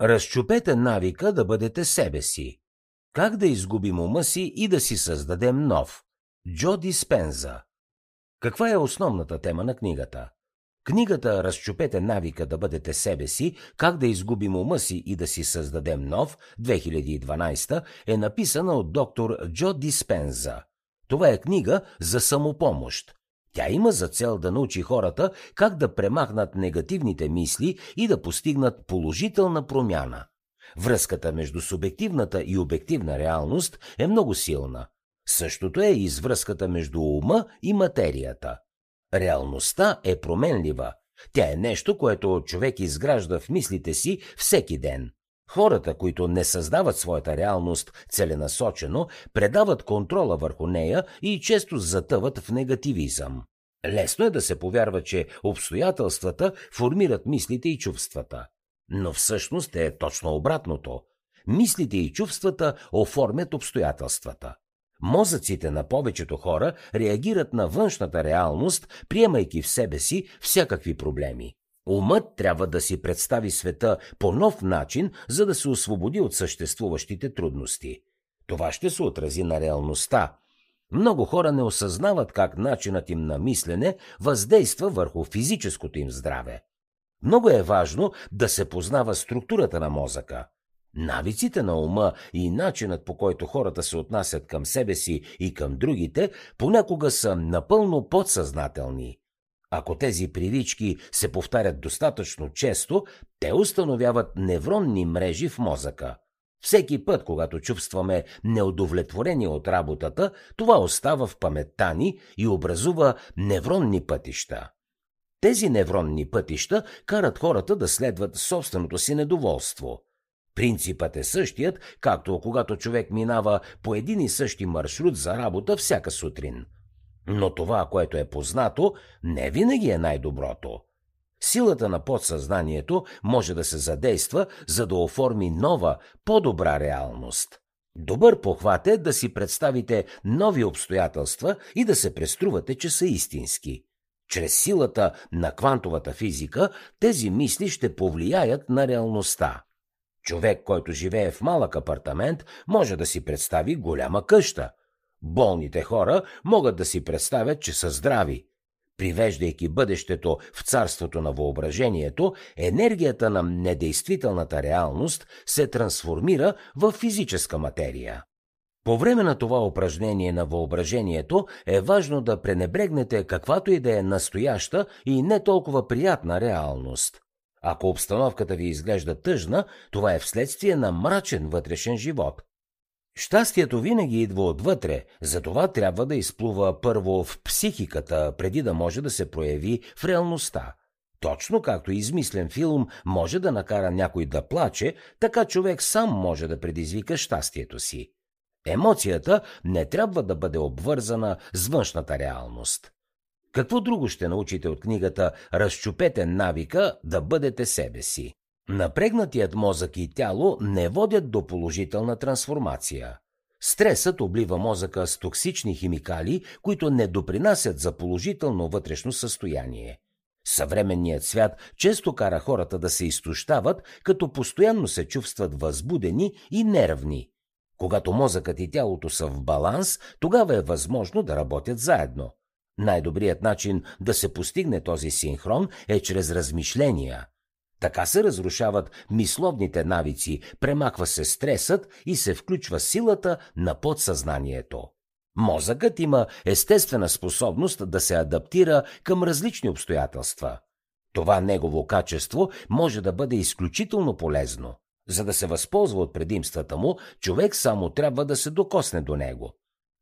Разчупете навика да бъдете себе си. Как да изгубим ума си и да си създадем нов? Джо Диспенза. Каква е основната тема на книгата? Книгата Разчупете навика да бъдете себе си, как да изгубим ума си и да си създадем нов, 2012, е написана от доктор Джо Диспенза. Това е книга за самопомощ. Тя има за цел да научи хората как да премахнат негативните мисли и да постигнат положителна промяна. Връзката между субективната и обективна реалност е много силна. Същото е и с връзката между ума и материята. Реалността е променлива. Тя е нещо, което човек изгражда в мислите си всеки ден. Хората, които не създават своята реалност целенасочено, предават контрола върху нея и често затъват в негативизъм. Лесно е да се повярва, че обстоятелствата формират мислите и чувствата. Но всъщност е точно обратното. Мислите и чувствата оформят обстоятелствата. Мозъците на повечето хора реагират на външната реалност, приемайки в себе си всякакви проблеми. Умът трябва да си представи света по нов начин, за да се освободи от съществуващите трудности. Това ще се отрази на реалността. Много хора не осъзнават как начинът им на мислене въздейства върху физическото им здраве. Много е важно да се познава структурата на мозъка. Навиците на ума и начинът по който хората се отнасят към себе си и към другите понякога са напълно подсъзнателни. Ако тези привички се повтарят достатъчно често, те установяват невронни мрежи в мозъка. Всеки път, когато чувстваме неудовлетворение от работата, това остава в паметта ни и образува невронни пътища. Тези невронни пътища карат хората да следват собственото си недоволство. Принципът е същият, както когато човек минава по един и същи маршрут за работа всяка сутрин – но това, което е познато, не винаги е най-доброто. Силата на подсъзнанието може да се задейства, за да оформи нова, по-добра реалност. Добър похват е да си представите нови обстоятелства и да се преструвате, че са истински. Чрез силата на квантовата физика тези мисли ще повлияят на реалността. Човек, който живее в малък апартамент, може да си представи голяма къща – Болните хора могат да си представят, че са здрави. Привеждайки бъдещето в царството на въображението, енергията на недействителната реалност се трансформира в физическа материя. По време на това упражнение на въображението е важно да пренебрегнете каквато и да е настояща и не толкова приятна реалност. Ако обстановката ви изглежда тъжна, това е вследствие на мрачен вътрешен живот. Щастието винаги идва отвътре, затова трябва да изплува първо в психиката, преди да може да се прояви в реалността. Точно както измислен филм може да накара някой да плаче, така човек сам може да предизвика щастието си. Емоцията не трябва да бъде обвързана с външната реалност. Какво друго ще научите от книгата «Разчупете навика да бъдете себе си»? Напрегнатият мозък и тяло не водят до положителна трансформация. Стресът облива мозъка с токсични химикали, които не допринасят за положително вътрешно състояние. Съвременният свят често кара хората да се изтощават, като постоянно се чувстват възбудени и нервни. Когато мозъкът и тялото са в баланс, тогава е възможно да работят заедно. Най-добрият начин да се постигне този синхрон е чрез размишления – така се разрушават мисловните навици, премахва се стресът и се включва силата на подсъзнанието. Мозъкът има естествена способност да се адаптира към различни обстоятелства. Това негово качество може да бъде изключително полезно. За да се възползва от предимствата му, човек само трябва да се докосне до него.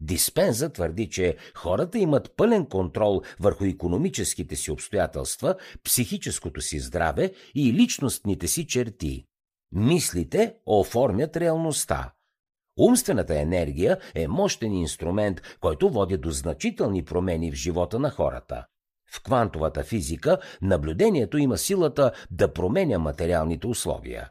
Диспенза твърди, че хората имат пълен контрол върху економическите си обстоятелства, психическото си здраве и личностните си черти. Мислите оформят реалността. Умствената енергия е мощен инструмент, който води до значителни промени в живота на хората. В квантовата физика наблюдението има силата да променя материалните условия.